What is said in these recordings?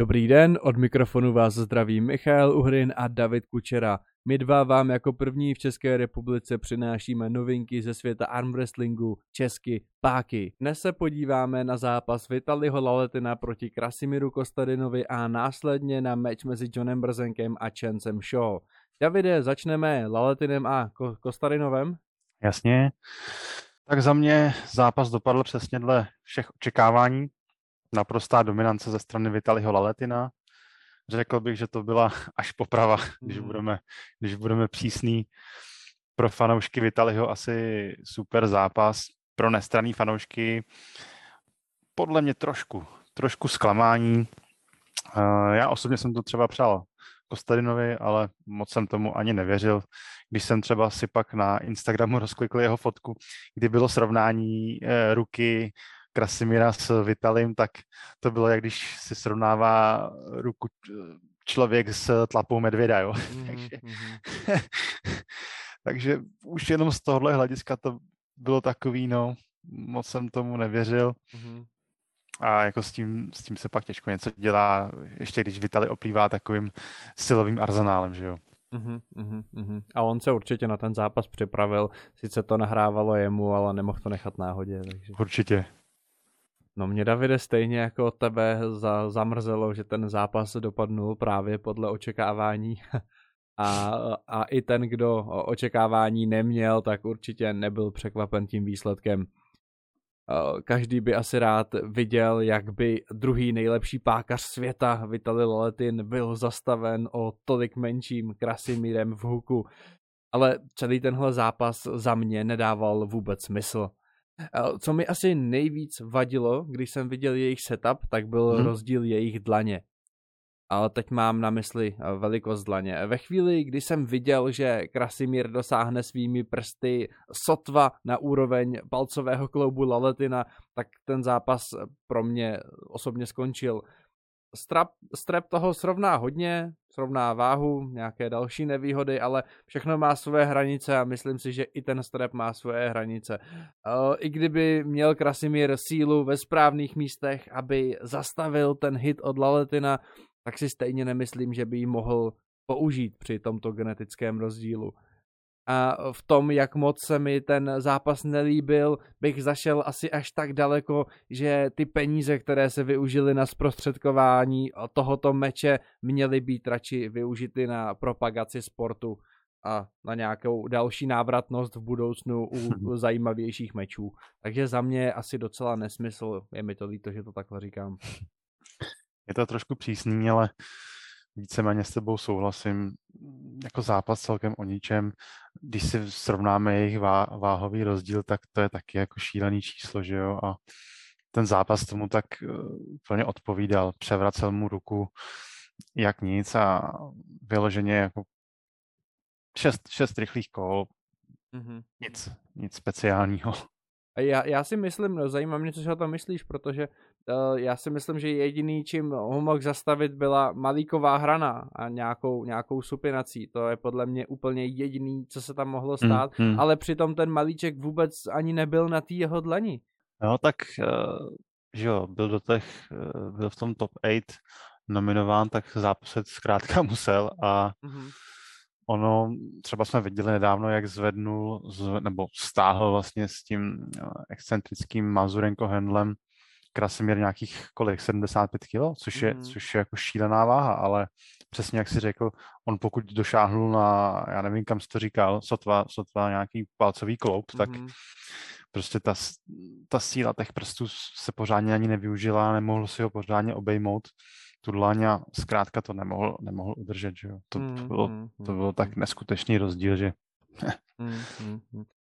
Dobrý den, od mikrofonu vás zdraví Michal Uhrin a David Kučera. My dva vám jako první v České republice přinášíme novinky ze světa armwrestlingu, česky, páky. Dnes se podíváme na zápas Vitaliho Laletina proti Krasimiru Kostadinovi a následně na meč mezi Johnem Brzenkem a Chancem Shaw. Davide, začneme Laletinem a Ko- Kostadinovem? Jasně. Tak za mě zápas dopadl přesně dle všech očekávání naprostá dominance ze strany Vitaliho Laletina. Řekl bych, že to byla až poprava, když Mhm. budeme, když budeme přísný. Pro fanoušky Vitaliho asi super zápas. Pro nestraný fanoušky podle mě trošku, trošku zklamání. Eh, Já osobně jsem to třeba přál Kostadinovi, ale moc jsem tomu ani nevěřil. Když jsem třeba si pak na Instagramu rozklikl jeho fotku, kdy bylo srovnání eh, ruky Krasimira s Vitalim, tak to bylo, jak když si srovnává ruku č- člověk s tlapou medvěda, jo. Takže, Mhm, takže už jenom z tohohle hlediska to bylo takový, no, moc jsem tomu nevěřil mhm. a jako s tím, s tím se pak těžko něco dělá, ještě když Vitali oplývá takovým silovým arzenálem, že jo. Mhm, mhm, mhm. A on se určitě na ten zápas připravil, sice to nahrávalo jemu, ale nemohl to nechat náhodě. Takže. Určitě. No mě Davide stejně jako od tebe za, zamrzelo, že ten zápas dopadnul právě podle očekávání. A, a i ten, kdo očekávání neměl, tak určitě nebyl překvapen tím výsledkem. Každý by asi rád viděl, jak by druhý nejlepší pákař světa, Vitali Laletin, byl zastaven o tolik menším Krasimírem v huku. Ale celý tenhle zápas za mě nedával vůbec smysl. Eh, Co mi asi nejvíc vadilo, když jsem viděl jejich setup, tak byl Mhm. rozdíl jejich dlaně. Ale teď mám na mysli eh, velikost dlaně. Ve chvíli, kdy jsem viděl, že Krasimír dosáhne svými prsty sotva na úroveň palcového kloubu Laletina, tak ten zápas pro mě osobně skončil. Strap, strep toho srovná hodně, srovná váhu, nějaké další nevýhody, ale všechno má své hranice a myslím si, že i ten strep má své hranice. Eh, I kdyby měl Krasimír sílu ve správných místech, aby zastavil ten hit od Laletina, tak si stejně nemyslím, že by ji mohl použít při tomto genetickém rozdílu. A v tom, jak moc se mi ten zápas nelíbil, bych zašel asi až tak daleko, že ty peníze, které se využily na zprostředkování tohoto meče, měly být radši využity na propagaci sportu a na nějakou další návratnost v budoucnu u zajímavějších mečů. Takže za mě asi docela nesmysl, je mi to líto, že to takhle říkám. Je to trošku přísný, ale víceméně s tebou souhlasím. Jako zápas celkem o ničem. Když si srovnáme jejich vá- váhový rozdíl, tak to je taky jako šílený číslo, že jo? A ten zápas tomu tak eh, úplně odpovídal. Převracel mu ruku jak nic a vyloženě jako šest, šest rychlých kol, Mhm. nic, nic speciálního. A já, já si myslím, no zajímá mě, co si o tom myslíš, protože já si myslím, že jediný, čím ho mohl zastavit, byla malíková hrana a nějakou, nějakou supinací. To je podle mě úplně jediný, co se tam mohlo stát, Mm, mm. ale přitom ten malíček vůbec ani nebyl na té jeho dlani. Jo, tak eh, že jo, byl do těch, eh, byl v tom top 8 nominován, tak zápasit zkrátka musel a Mhm. ono, třeba jsme viděli nedávno, jak zvednul, zve, nebo stáhl vlastně s tím eh, excentrickým Mazurenko handlem Krasimír nějakých kolik, 75 kg, což je, Mhm. což je jako šílená váha, ale přesně jak si řekl, on pokud došáhnul na, já nevím, kam jsi to říkal, sotva, sotva nějaký palcový kloup, tak Mhm. prostě ta, ta síla těch prstů se pořádně ani nevyužila, nemohl si ho pořádně obejmout tu dlaň a zkrátka to nemohl, nemohl udržet, že jo. To, to, Mhm, bylo, mhm, to bylo tak neskutečný rozdíl, že.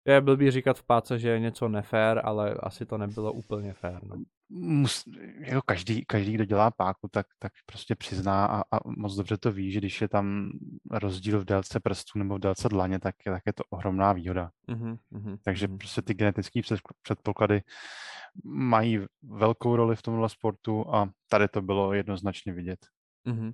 Je blbý říkat v páce, že je něco nefér, ale asi to nebylo úplně fér. No. Mus, jako každý, každý, kdo dělá páku, tak, tak prostě přizná a, a moc dobře to ví, že když je tam rozdíl v délce prstů nebo v délce dlaně, tak je, tak je to ohromná výhoda. Mhm, mhm, Takže prostě ty genetické před- předpoklady mají velkou roli v tomhle sportu a tady to bylo jednoznačně vidět. Mhm.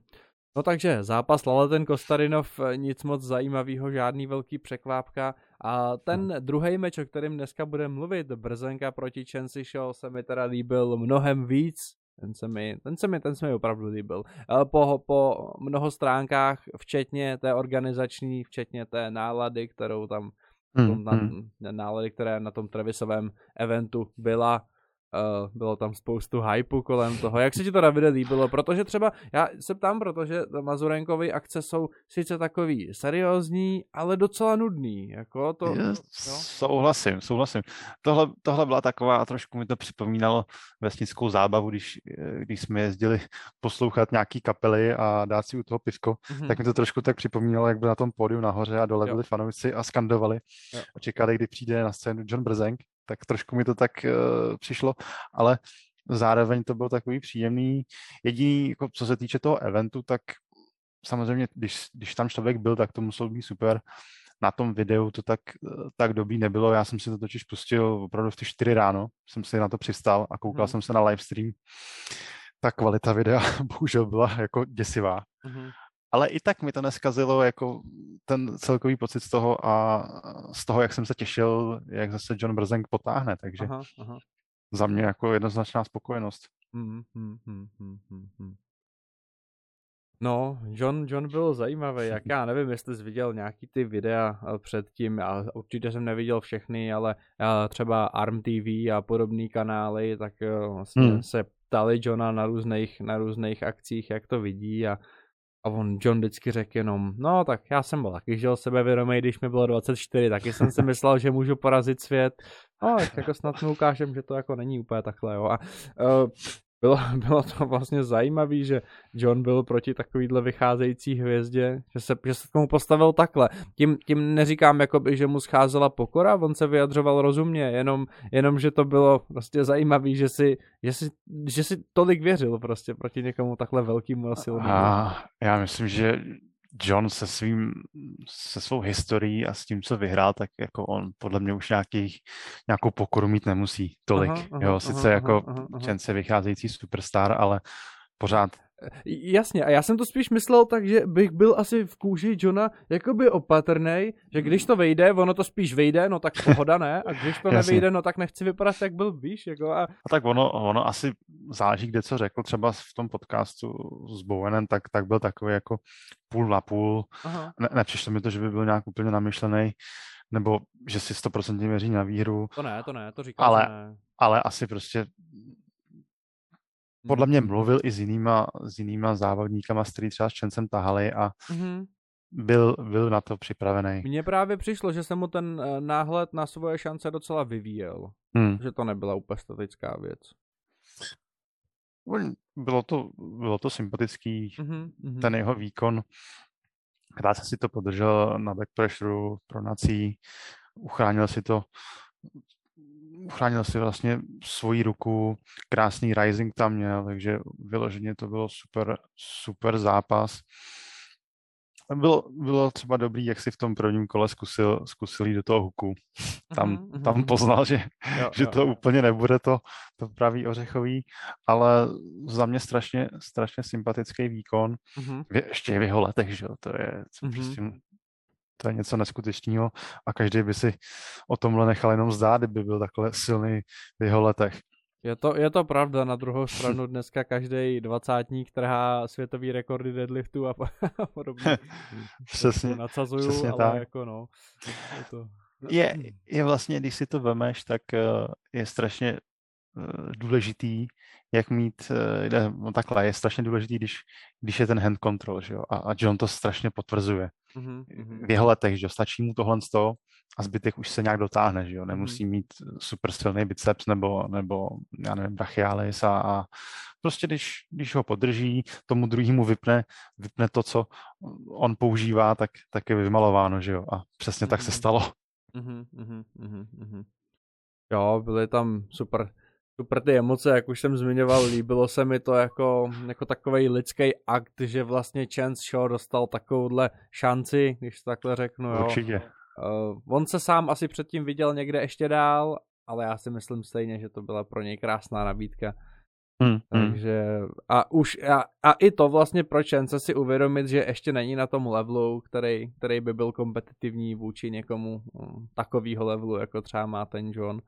No takže zápas Laleten Kostarinov, eh, nic moc zajímavého, žádný velký překvápka. A ten druhý meč, o kterém dneska budeme mluvit, Brzenka proti Chensey Show, se mi teda líbil mnohem víc, Ten se mi, ten se mi, ten se mi opravdu líbil. Po, po mnoho stránkách, včetně té organizační, včetně té nálady, kterou tam, hmm, na, hmm. nálady, které na tom Travisovém eventu byla, Uh, bylo tam spoustu hypu kolem toho. Jak se ti to, Davide, líbilo? Protože třeba, já se ptám, protože Mazurenkovy akce jsou sice takový seriózní, ale docela nudný. Jako to, no. Souhlasím, souhlasím. Tohle, tohle byla taková, trošku mi to připomínalo vesnickou zábavu, když, když jsme jezdili poslouchat nějaký kapely a dát si u toho pivko, mm-hmm. tak mi to trošku tak připomínalo, jak by na tom pódiu nahoře a dole byli fanoušci a skandovali jo. a čekali, kdy přijde na scénu John Brzenk tak trošku mi to tak uh, přišlo, ale zároveň to byl takový příjemný. Jediný, jako, co se týče toho eventu, tak samozřejmě, když, když tam člověk byl, tak to muselo být super. Na tom videu to tak, tak dobí nebylo. Já jsem si to totiž pustil opravdu v ty čtyři ráno. Jsem si na to přistal a koukal hmm. jsem se na livestream. Ta kvalita videa bohužel byla jako děsivá. Hmm ale i tak mi to neskazilo jako ten celkový pocit z toho a z toho, jak jsem se těšil, jak zase John Brzenk potáhne, takže aha, aha. za mě jako jednoznačná spokojenost. Hmm, hmm, hmm, hmm. hmm. No, John, John byl zajímavý, jak já nevím, jestli jsi viděl nějaký ty videa eh, předtím, a určitě jsem neviděl všechny, ale eh, třeba ARM TV a podobné kanály, tak eh, vlastně hmm. se ptali Johna na různých, na různých akcích, jak to vidí a a on John vždycky řekl jenom, no tak já jsem byl taky žil sebevědomý, když mi bylo 24, taky jsem si myslel, že můžu porazit svět. No, tak jako snad mi ukážem, že to jako není úplně takhle, jo. A uh, bylo, bylo to vlastně zajímavé, že John byl proti takovýhle vycházející hvězdě, že se, že se k tomu postavil takhle. Tím, tím neříkám, jakoby, že mu scházela pokora, on se vyjadřoval rozumně, jenom, jenom že to bylo prostě zajímavé, že si, že, si, že si tolik věřil prostě proti někomu takhle velkému a silnému. Já myslím, že John se svým, se svou historií a s tím, co vyhrál, tak jako on podle mě už nějakých, nějakou pokoru mít nemusí tolik. Aha, aha, jo, sice aha, jako aha, aha. se vycházející superstar, ale pořád Jasně, a já jsem to spíš myslel tak, že bych byl asi v kůži Johna jakoby opatrnej, že když to vejde, ono to spíš vejde, no tak pohoda ne, a když to nevejde, no tak nechci vypadat jak byl, víš, jako a... a tak ono, ono asi záleží, kde co řekl, třeba v tom podcastu s Bowenem, tak, tak byl takový jako půl na půl, ne, nepřišlo mi to, že by byl nějak úplně namyšlený, nebo že si stoprocentně věří na výhru. To ne, to ne, to říkám, ale, ne. ale asi prostě podle mě mluvil i s jinýma, s jinýma závodníkama, s který třeba s Čencem tahali a mm-hmm. byl, byl na to připravený. Mně právě přišlo, že se mu ten eh, náhled na svoje šance docela vyvíjel. Hmm. Že to nebyla úplně statická věc. Bylo to, bylo to sympatický, mm-hmm. ten jeho výkon. Krásně si to podržel na back pressure, pronací, uchránil si to uchránil si vlastně svoji ruku, krásný rising tam měl, takže vyloženě to bylo super, super zápas. Bylo, bylo třeba dobrý, jak si v tom prvním kole zkusil, zkusil jít do toho huku. Tam, mm-hmm. tam poznal, že, jo, že jo. to úplně nebude to, to pravý ořechový, ale za mě strašně, strašně sympatický výkon. Mm-hmm. Ještě v jeho letech, že jo, to je co mm-hmm. prostě to je něco neskutečného a každý by si o tomhle nechal jenom zdát, kdyby byl takhle silný v jeho letech. Je to, je to pravda, na druhou stranu dneska každý dvacátník trhá světový rekordy deadliftu a, podobně. přesně, nadsazuju, přesně ale tak. jako no. Je, to... je, je vlastně, když si to vemeš, tak eh, je strašně eh, důležitý, jak mít, eh, no takhle, je strašně důležitý, když, když je ten hand control, že jo? A, a John to strašně potvrzuje. Mm-hmm. V jeho letech, že jo? Stačí mu tohle z toho a zbytek už se nějak dotáhne, že jo? Nemusí mm-hmm. mít super silný biceps nebo, nebo já nevím, brachialis a, a prostě když, když ho podrží, tomu druhému vypne, vypne to, co on používá, tak, tak je vymalováno, že jo? A přesně mm-hmm. tak se stalo. Mm-hmm, mm-hmm. Jo, byly tam super super ty emoce, jak už jsem zmiňoval, líbilo se mi to jako, jako takový lidský akt, že vlastně Chance Shaw dostal takovouhle šanci, když to takhle řeknu. Jo. Určitě. Uh, on se sám asi předtím viděl někde ještě dál, ale já si myslím stejně, že to byla pro něj krásná nabídka. Hmm, hmm. Takže a už a, a i to vlastně pro Chance si uvědomit, že ještě není na tom levelu, který, který by byl kompetitivní vůči někomu um, takovýho levelu, jako třeba má ten John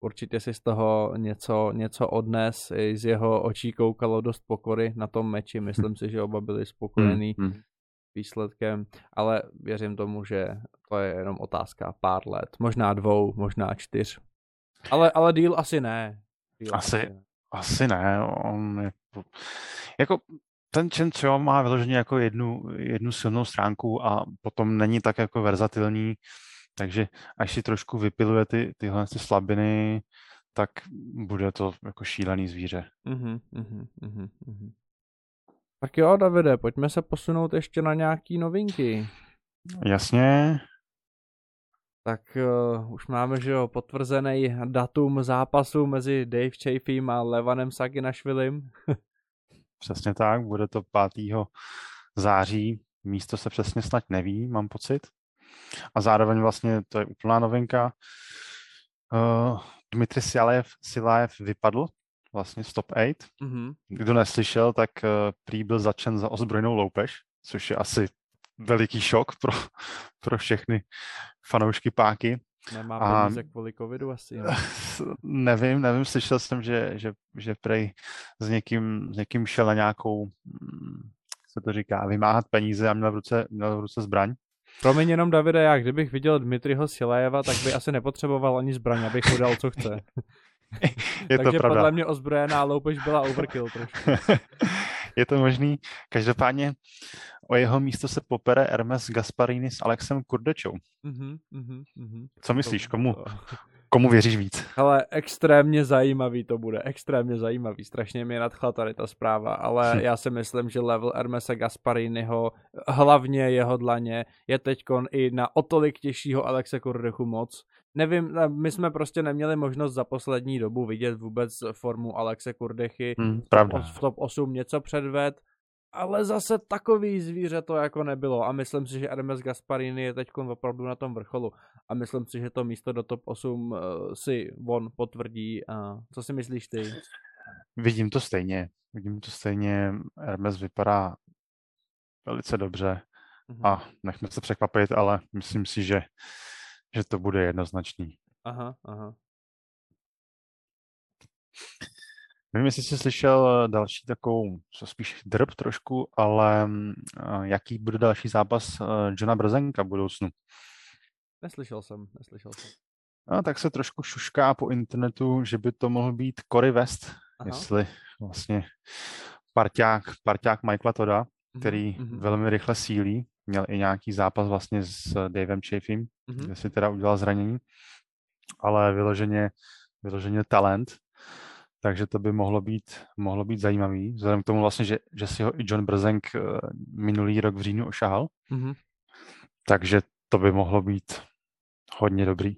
určitě si z toho něco, něco odnes, i z jeho očí koukalo dost pokory na tom meči, myslím si, že oba byli spokojení hmm. výsledkem, ale věřím tomu, že to je jenom otázka pár let, možná dvou, možná čtyř, ale, ale díl asi ne. Díl asi, asi ne. Asi ne, on je, jako ten Chen Chao má vyloženě jako jednu, jednu silnou stránku a potom není tak jako verzatilní, takže až si trošku vypiluje ty, tyhle ty slabiny, tak bude to jako šílený zvíře. Tak jo, Davide, pojďme se posunout ještě na nějaký novinky. Jasně. Tak uh, už máme, že jo, potvrzený datum zápasu mezi Dave Chafim a Levanem Saginašvilim. Přesně tak, bude to 5. září, místo se přesně snad neví, mám pocit. A zároveň vlastně to je úplná novinka. Uh, Dmitry Silajev, Silajev vypadl vlastně z top 8. Mm-hmm. Kdo neslyšel, tak uh, prý byl začen za ozbrojenou loupež, což je asi veliký šok pro, pro všechny fanoušky páky. Nemá peníze a, kvůli covidu asi. Ne? Nevím, nevím, slyšel jsem, že, že, že Prej s někým, s někým šel na nějakou, mm, se to říká, vymáhat peníze a měl v ruce, měl v ruce zbraň. Promiň jenom, Davide, já kdybych viděl Dmitriho Silajeva, tak by asi nepotřeboval ani zbraň, abych mu dal, co chce. je Takže to pravda. podle mě ozbrojená loupež byla overkill trošku. je to možný. Každopádně o jeho místo se popere Hermes Gasparini s Alexem Kurdečou. Mm-hmm, mm-hmm. Co myslíš, komu, komu věříš víc? Ale extrémně zajímavý to bude, extrémně zajímavý. Strašně mě nadchla tady ta zpráva, ale hm. já si myslím, že level Hermesa Gaspariniho, hlavně jeho dlaně, je teď i na otolik těžšího Alexe Kurdechu moc. Nevím, my jsme prostě neměli možnost za poslední dobu vidět vůbec formu Alexe Kurdechy. Hmm, pravda. V top 8 něco předved, ale zase takový zvíře to jako nebylo a myslím si, že Hermes Gasparini je teď opravdu na tom vrcholu a myslím si, že to místo do top 8 uh, eh, si on potvrdí a co si myslíš ty? Vidím to stejně, vidím to stejně, Hermes vypadá velice dobře mhm. a nechme se překvapit, ale myslím si, že, že to bude jednoznačný. Aha, aha. Nevím, jestli jsi slyšel eh, další takovou, co spíš drb trošku, ale eh, jaký bude další zápas eh, Johna Brzenka v budoucnu? Neslyšel jsem, neslyšel jsem. No, tak se trošku šušká po internetu, že by to mohl být Cory West, Aha. jestli vlastně parťák, parťák Michaela Toda, mhm, který mm-hmm. velmi rychle sílí. Měl i nějaký zápas vlastně s Davem Chafim, mm-hmm. kde si teda udělal zranění, ale vyloženě, vyloženě talent takže to by mohlo být, mohlo být zajímavý, vzhledem k tomu vlastně, že, že si ho i John Brzenk eh, minulý rok v říjnu ošahal. Mm-hmm. Takže to by mohlo být hodně dobrý.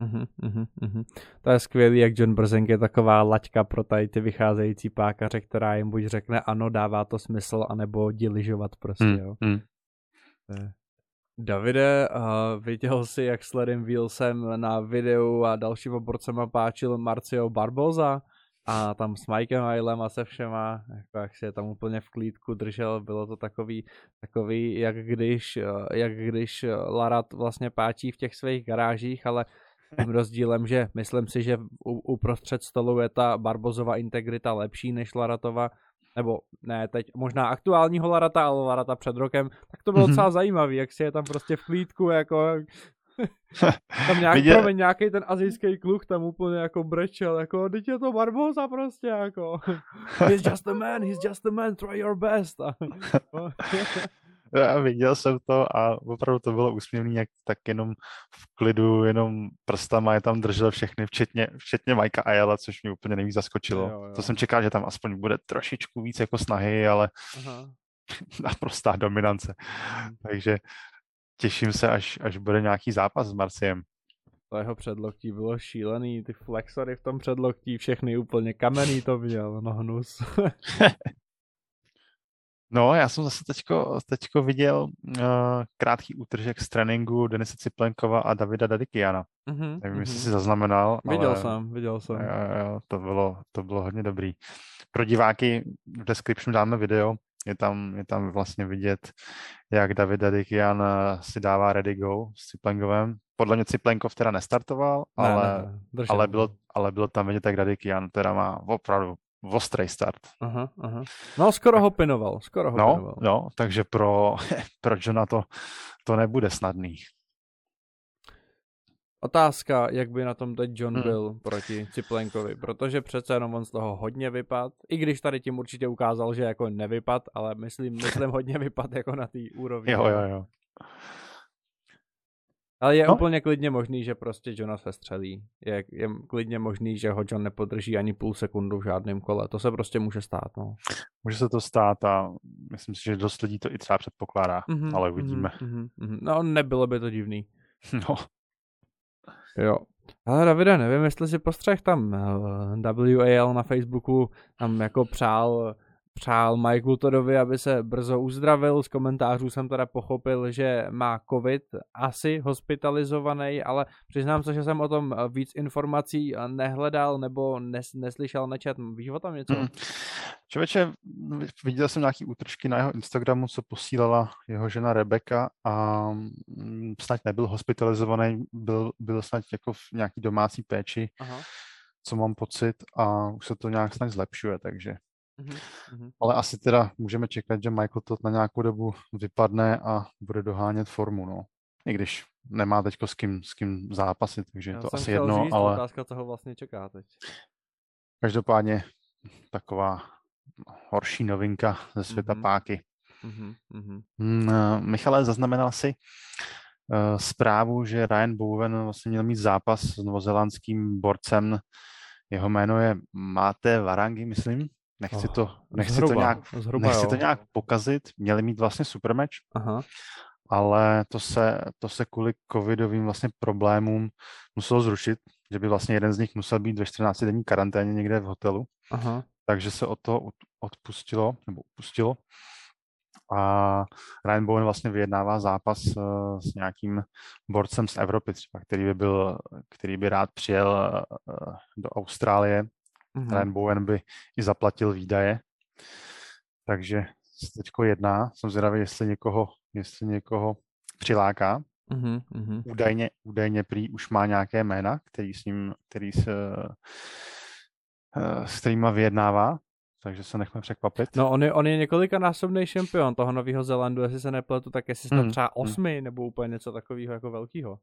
Uhum, uhum, uhum. To je skvělý, jak John Brzenk je taková laťka pro tady ty vycházející pákaře, která jim buď řekne ano, dává to smysl, anebo diližovat prostě, mm, jo. Mm. Davide, uh, viděl jsi, jak Sledem Wheelsem na videu a dalšíma borcema páčil Marcio Barboza? A tam s Mikem Hylem a se všema, jako jak si je tam úplně v klídku držel, bylo to takový, takový jak když, eh, jak když Larat vlastně páčí v těch svých garážích, ale tím rozdílem, že myslím si, že uprostřed stolu je ta Barbozova integrita lepší než Laratova, nebo ne teď, možná aktuálního Larata, ale Larata před rokem, tak to bylo mm-hmm. docela zajímavý, jak si je tam prostě v klídku, jako tam nějak, Viděl... promiň, nějaký ten azijský kluk tam úplně jako brečel, jako, teď je to Barbosa prostě, jako. He's just a man, he's just a man, try your best. Já viděl jsem to a opravdu to bylo úsměvný, jak tak jenom v klidu, jenom prstama je tam držel všechny, včetně, včetně Majka Ayala, což mě úplně nejvíc zaskočilo. Jo, jo. To jsem čekal, že tam aspoň bude trošičku víc jako snahy, ale Aha. naprostá dominance. Hmm. Takže těším se, až, až bude nějaký zápas s Marciem. To jeho předloktí bylo šílený, ty flexory v tom předloktí, všechny úplně kamenný to měl, no hnus. no, já jsem zase teďko, teďko viděl uh, krátký útržek z tréninku Denise Ciplenkova a Davida Dadikiana. Mm-hmm, Nevím, mm-hmm. jestli si zaznamenal. Viděl ale, jsem, viděl jsem. Jo, jo, to, bylo, to bylo hodně dobrý. Pro diváky v descriptionu dáme video, Je tam, je tam vlastně vidět, jak David Adikian eh, si dává ready go s Ciplengovem. Podle mě Ciplenkov teda nestartoval, ne, ale, ne, ne, ale, bylo, ale bylo tam vidět, jak Dadikian teda má opravdu ostrý start. Aha, aha. No, skoro ho pinoval, skoro ho no, pinoval. No, takže pro, pro Johna to, to nebude snadný. Otázka, jak by na tom teď John hmm. byl proti Ciplenkovi, protože přece jenom on z toho hodně vypad, i když tady tím určitě ukázal, že jako nevypad, ale myslím, myslím hodně vypad jako na té úrovni. Jo, jo, jo. Ale je no? úplně klidně možný, že prostě Johna se střelí. Je, je klidně možný, že ho John nepodrží ani půl sekundu v žádném kole. To se prostě může stát, no. Může se to stát a myslím si, že dost lidí to i třeba předpokládá, mm-hmm, ale uvidíme. Mm-hmm, mm-hmm. No, nebylo by to divný. No. Jo. Ale Davide, nevím, jestli si postřeh tam eh, WAL na Facebooku tam jako přál přál Mike Lutodovi, aby se brzo uzdravil. Z komentářů jsem teda pochopil, že má covid, asi hospitalizovaný, ale přiznám se, že jsem o tom víc informací nehledal nebo nes, neslyšel, nečet. Víš o tom něco? Hmm. Člověče, viděl jsem nějaký útržky na jeho Instagramu, co posílala jeho žena Rebeka a mm, snad nebyl hospitalizovaný, byl, byl snad jako v nějaký domácí péči, Aha. co mám pocit a už se to nějak snad zlepšuje, takže Mm-hmm. Ale asi teda můžeme čekat, že Michael to na nějakou dobu vypadne a bude dohánět formu, no. I když nemá teďko s kým, s kým zápasit, takže je to asi jedno, říct, ale... Otázka, co ho vlastně čeká teď. Každopádně taková horší novinka ze světa mm-hmm. páky. Mm-hmm. Mm, Michale, zaznamenal si uh, zprávu, že Ryan Bowen vlastně měl mít zápas s novozelandským borcem. Jeho jméno je Mate Varangi, myslím. Nechci to, nechci zhruba, to, nějak, zhruba, nechci to nějak pokazit. Měli mít vlastně super meč, Aha. ale to se, to se kvůli covidovým vlastně problémům muselo zrušit, že by vlastně jeden z nich musel být ve 14 denní karanténě někde v hotelu. Aha. Takže se od toho odpustilo, nebo upustilo. A Ryan Bowen vlastně vyjednává zápas uh, s nějakým borcem z Evropy, třeba, který by byl, který by rád přijel uh, do Austrálie Mm-hmm. Ryan Bowen by i zaplatil výdaje. Takže se teďko jedná. Jsem zvědavý, jestli někoho, jestli někoho přiláká. Mm-hmm. Údajně, údajně prý už má nějaké jména, který s ním, který se, eh, s kterýma vyjednává, takže se nechme překvapit. No on je, on je několikanásobný šampion toho Nového Zelandu, jestli se nepletu, tak jestli snad mm, třeba mm. osmi mm. nebo úplně něco takového jako velkého.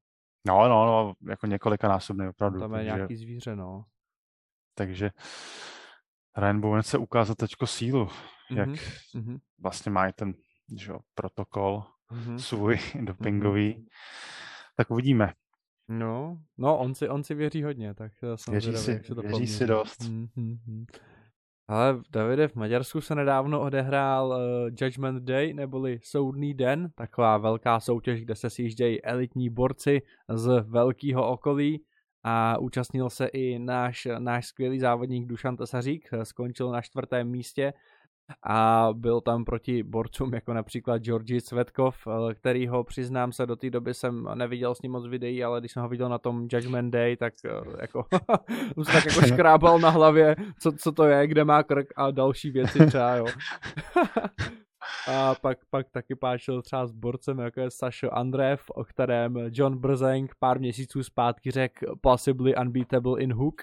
No, no, no, jako několikanásobný opravdu. Tam je takže... nějaký zvíře, no. Takže Ryan Bowen se ukázal teďko sílu, mm-hmm. jak mm-hmm. vlastně má ten že, protokol mm-hmm. svůj dopingový. Mm-hmm. Tak uvidíme. No, no on si, on si věří hodně, tak jsem věří zvědavý, si, jak se to věří si dost. Mm-hmm. Ale Davide, v Maďarsku se nedávno odehrál uh, Judgment Day, neboli Soudný den, taková velká soutěž, kde se sjíždějí elitní borci z velkého okolí a účastnil se i náš, náš skvělý závodník Dušan Tesařík, skončil na čtvrtém místě a byl tam proti borcům jako například Georgi Cvetkov, který ho přiznám se do té doby jsem neviděl s ním moc videí, ale když jsem ho viděl na tom Judgment Day, tak eh, jako už tak jako škrábal na hlavě, co, co to je, kde má krk a další věci třeba, jo. A pak, pak taky páčil třeba s borcem, jako je Sašo Andrev, o kterém John Brzenk pár měsíců zpátky řekl possibly unbeatable in hook.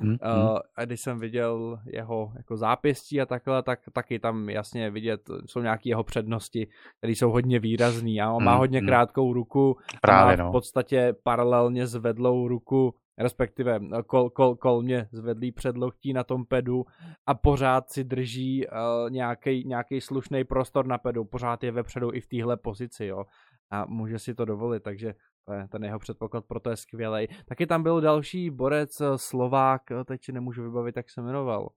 Mm, uh, a když jsem viděl jeho jako zápěstí a takhle, tak taky tam jasně vidět, jsou nějaké jeho přednosti, které jsou hodně výrazný a on mm, má hodně mm. krátkou ruku Právě, má v no. podstatě paralelně zvedlou ruku respektive eh, kol, kol, kol mě zvedlý předloktí na tom pedu a pořád si drží uh, nějaký slušný prostor na pedu, pořád je vepředu i v téhle pozici, jo. A může si to dovolit, takže to ten jeho předpoklad proto je skvělý. Taky tam byl další borec eh, Slovák, teď si nemůžu vybavit, jak se jmenoval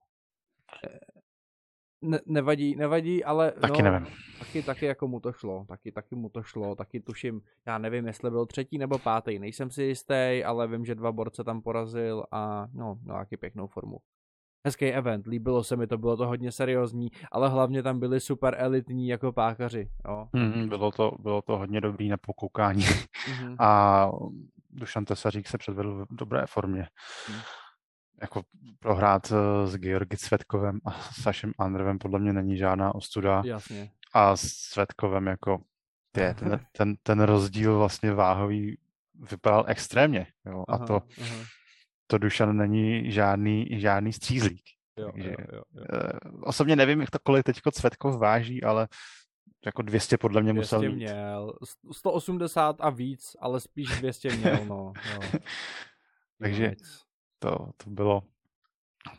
ne, nevadí, nevadí, ale taky no, nevím. Taky, taky jako mu to šlo, taky, taky mu to šlo, taky tuším, já nevím, jestli byl třetí nebo pátý, nejsem si jistý, ale vím, že dva borce tam porazil a no, no jaký pěknou formu. Hezký event, líbilo se mi to, bylo to hodně seriózní, ale hlavně tam byli super elitní jako pákaři. Jo. Mm, bylo, to, bylo to hodně dobrý na pokoukání mm-hmm. a Dušan Tesařík se předvedl v dobré formě. Mm. Jako prohrát eh, s Georgi Cvetkovem a Sašem Andrevem podle mě není žádná ostuda. Jasně. A s Cvetkovem jako je, ten, ten, ten rozdíl vlastně váhový vypadal extrémně. Jo? Aha, a to, aha. to Dušan není žádný, žádný střízlík. Jo, Takže, jo, jo, jo. Eh, osobně nevím, jak to kolik teďko Cvetkov váží, ale jako 200 podle mě 200 musel měl. 180 a víc, ale spíš 200 měl, no. Jo. Takže to, to bylo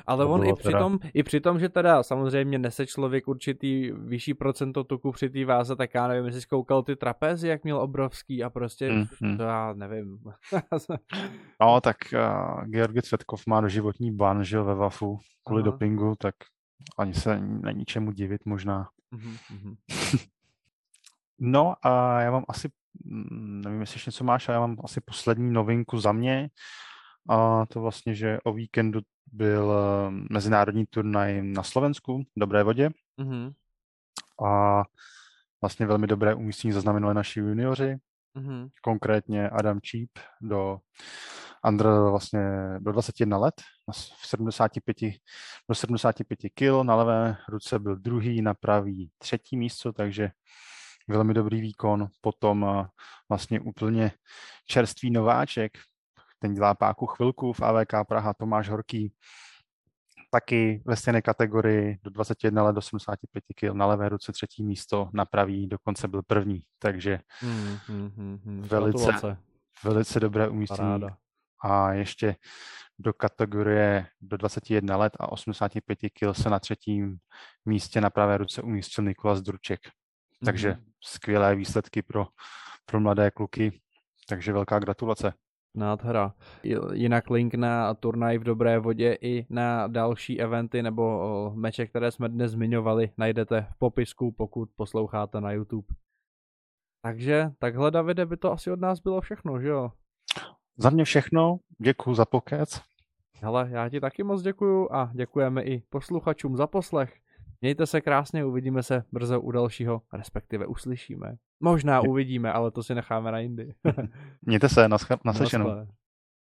ale on i při, tom, i při tom, že teda samozřejmě nese člověk určitý vyšší procento tuku při té váze, tak já nevím, jestli zkoukal ty trapezy, jak měl obrovský a prostě, mm, mm. to já nevím. no, tak uh, Georgi Cvetkov má doživotní ban, že ve VAFu kvůli Aha. dopingu, tak ani se není čemu divit možná. Mm-hmm. no a já mám asi, mm, nevím, jestli ještě něco máš, ale já mám asi poslední novinku za mě. A to vlastně, že o víkendu byl eh, mezinárodní turnaj na Slovensku, v Dobré vodě. Mm-hmm. A vlastně velmi dobré umístění zaznamenali naši junioři, mm-hmm. konkrétně Adam Číp do Andr vlastně do 21 let, v 75, do 75 kg, na levé ruce byl druhý, na pravý třetí místo, takže velmi dobrý výkon. Potom eh, vlastně úplně čerstvý nováček, ten dělá páku chvilku v AVK Praha, Tomáš Horký, taky ve stejné kategorii do 21 let do 75 kg na levé ruce třetí místo, na pravý dokonce byl první, takže hmm, hmm, hmm, hmm. velice, velice dobré umístění. Paráda. A ještě do kategorie do 21 let a 85 kg se na třetím místě na pravé ruce umístil Nikolas Druček. Takže hmm. skvělé výsledky pro, pro mladé kluky, takže velká gratulace. Nádhera. Jinak link na turnaj v Dobré vodě i na další eventy nebo meče, které jsme dnes zmiňovali, najdete v popisku, pokud posloucháte na YouTube. Takže takhle, Davide, by to asi od nás bylo všechno, že jo? Za mě všechno, děkuji za pokec. Hele, já ti taky moc děkuju a děkujeme i posluchačům za poslech. Mějte se krásně, uvidíme se brzo u dalšího, respektive uslyšíme. Možná uvidíme, ale to si necháme na jindy. Mějte se, naslyšenou.